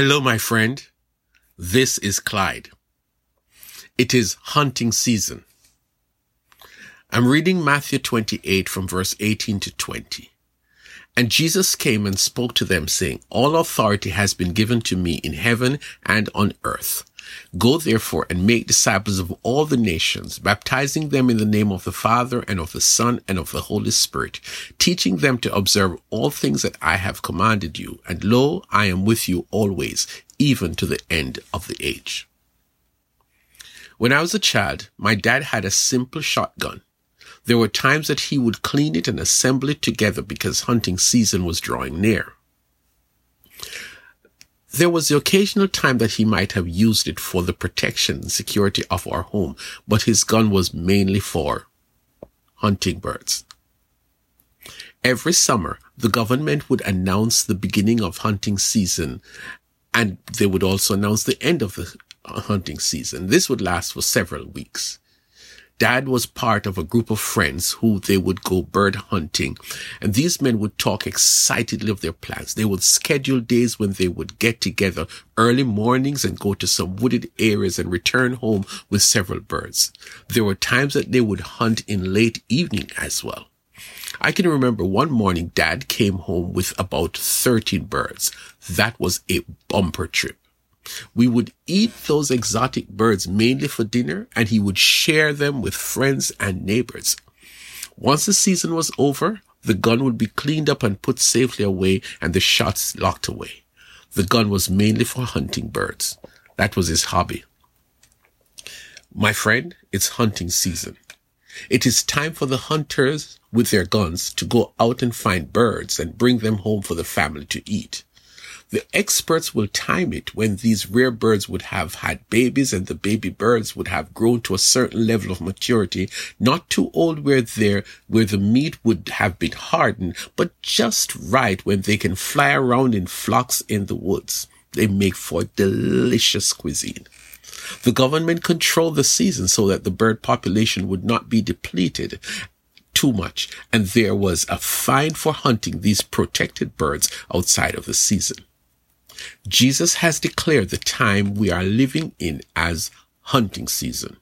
Hello, my friend. This is Clyde. It is hunting season. I'm reading Matthew 28 from verse 18 to 20. And Jesus came and spoke to them saying, All authority has been given to me in heaven and on earth. Go therefore and make disciples of all the nations, baptizing them in the name of the Father and of the Son and of the Holy Spirit, teaching them to observe all things that I have commanded you. And lo, I am with you always, even to the end of the age. When I was a child, my dad had a simple shotgun. There were times that he would clean it and assemble it together because hunting season was drawing near. There was the occasional time that he might have used it for the protection and security of our home, but his gun was mainly for hunting birds. Every summer, the government would announce the beginning of hunting season, and they would also announce the end of the hunting season. This would last for several weeks. Dad was part of a group of friends who they would go bird hunting. And these men would talk excitedly of their plans. They would schedule days when they would get together early mornings and go to some wooded areas and return home with several birds. There were times that they would hunt in late evening as well. I can remember one morning dad came home with about 13 birds. That was a bumper trip. We would eat those exotic birds mainly for dinner and he would share them with friends and neighbors. Once the season was over, the gun would be cleaned up and put safely away and the shots locked away. The gun was mainly for hunting birds. That was his hobby. My friend, it's hunting season. It is time for the hunters with their guns to go out and find birds and bring them home for the family to eat. The experts will time it when these rare birds would have had babies and the baby birds would have grown to a certain level of maturity, not too old where there, where the meat would have been hardened, but just right when they can fly around in flocks in the woods. They make for delicious cuisine. The government controlled the season so that the bird population would not be depleted too much, and there was a fine for hunting these protected birds outside of the season. Jesus has declared the time we are living in as hunting season.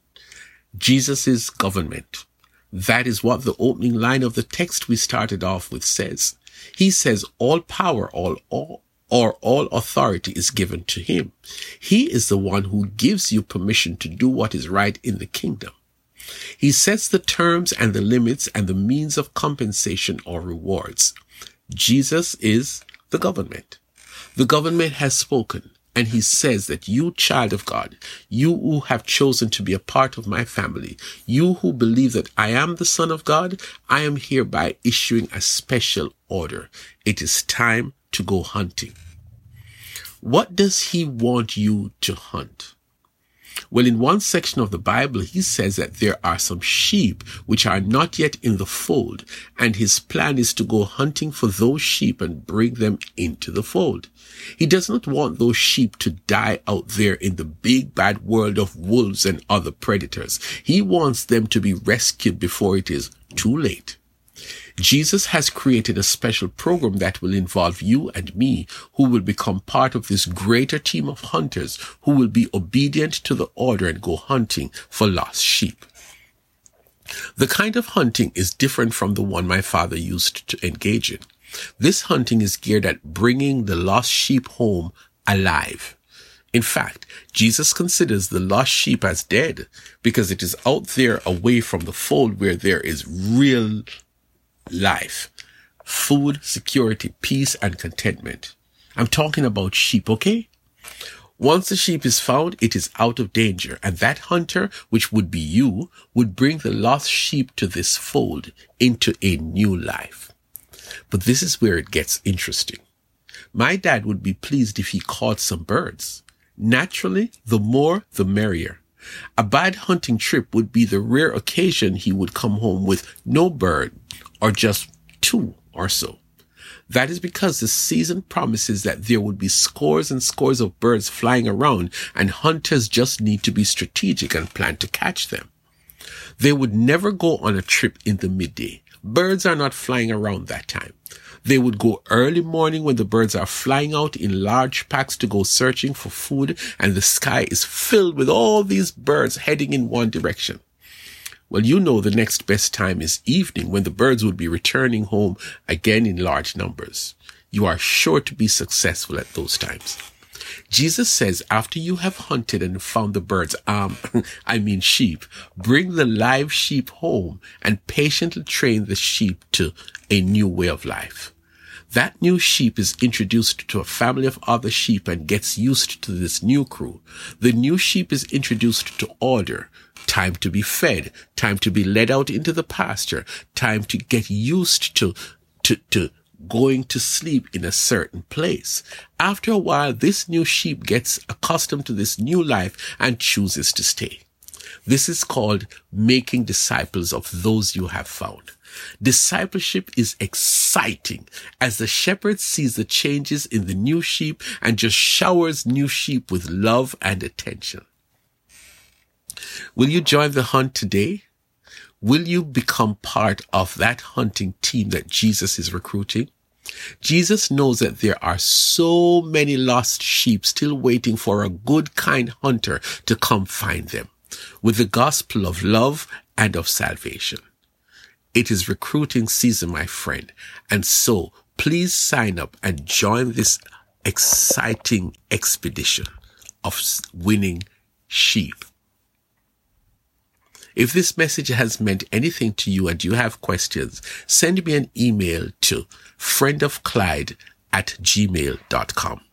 Jesus' government. That is what the opening line of the text we started off with says. He says all power, all, all, or all authority is given to him. He is the one who gives you permission to do what is right in the kingdom. He sets the terms and the limits and the means of compensation or rewards. Jesus is the government. The government has spoken and he says that you, child of God, you who have chosen to be a part of my family, you who believe that I am the son of God, I am hereby issuing a special order. It is time to go hunting. What does he want you to hunt? Well, in one section of the Bible, he says that there are some sheep which are not yet in the fold, and his plan is to go hunting for those sheep and bring them into the fold. He does not want those sheep to die out there in the big bad world of wolves and other predators. He wants them to be rescued before it is too late. Jesus has created a special program that will involve you and me, who will become part of this greater team of hunters who will be obedient to the order and go hunting for lost sheep. The kind of hunting is different from the one my father used to engage in. This hunting is geared at bringing the lost sheep home alive. In fact, Jesus considers the lost sheep as dead because it is out there away from the fold where there is real life, food, security, peace, and contentment. I'm talking about sheep, okay? Once the sheep is found, it is out of danger, and that hunter, which would be you, would bring the lost sheep to this fold into a new life. But this is where it gets interesting. My dad would be pleased if he caught some birds. Naturally, the more, the merrier. A bad hunting trip would be the rare occasion he would come home with no bird or just two or so. That is because the season promises that there would be scores and scores of birds flying around and hunters just need to be strategic and plan to catch them. They would never go on a trip in the midday. Birds are not flying around that time. They would go early morning when the birds are flying out in large packs to go searching for food and the sky is filled with all these birds heading in one direction. Well, you know the next best time is evening when the birds would be returning home again in large numbers. You are sure to be successful at those times. Jesus says, after you have hunted and found the birds, um, I mean sheep, bring the live sheep home and patiently train the sheep to a new way of life. That new sheep is introduced to a family of other sheep and gets used to this new crew. The new sheep is introduced to order, time to be fed, time to be led out into the pasture, time to get used to, to, to going to sleep in a certain place. After a while, this new sheep gets accustomed to this new life and chooses to stay. This is called making disciples of those you have found. Discipleship is exciting as the shepherd sees the changes in the new sheep and just showers new sheep with love and attention. Will you join the hunt today? Will you become part of that hunting team that Jesus is recruiting? Jesus knows that there are so many lost sheep still waiting for a good, kind hunter to come find them with the gospel of love and of salvation. It is recruiting season, my friend. And so please sign up and join this exciting expedition of winning sheep. If this message has meant anything to you and you have questions, send me an email to friendofclyde at gmail.com.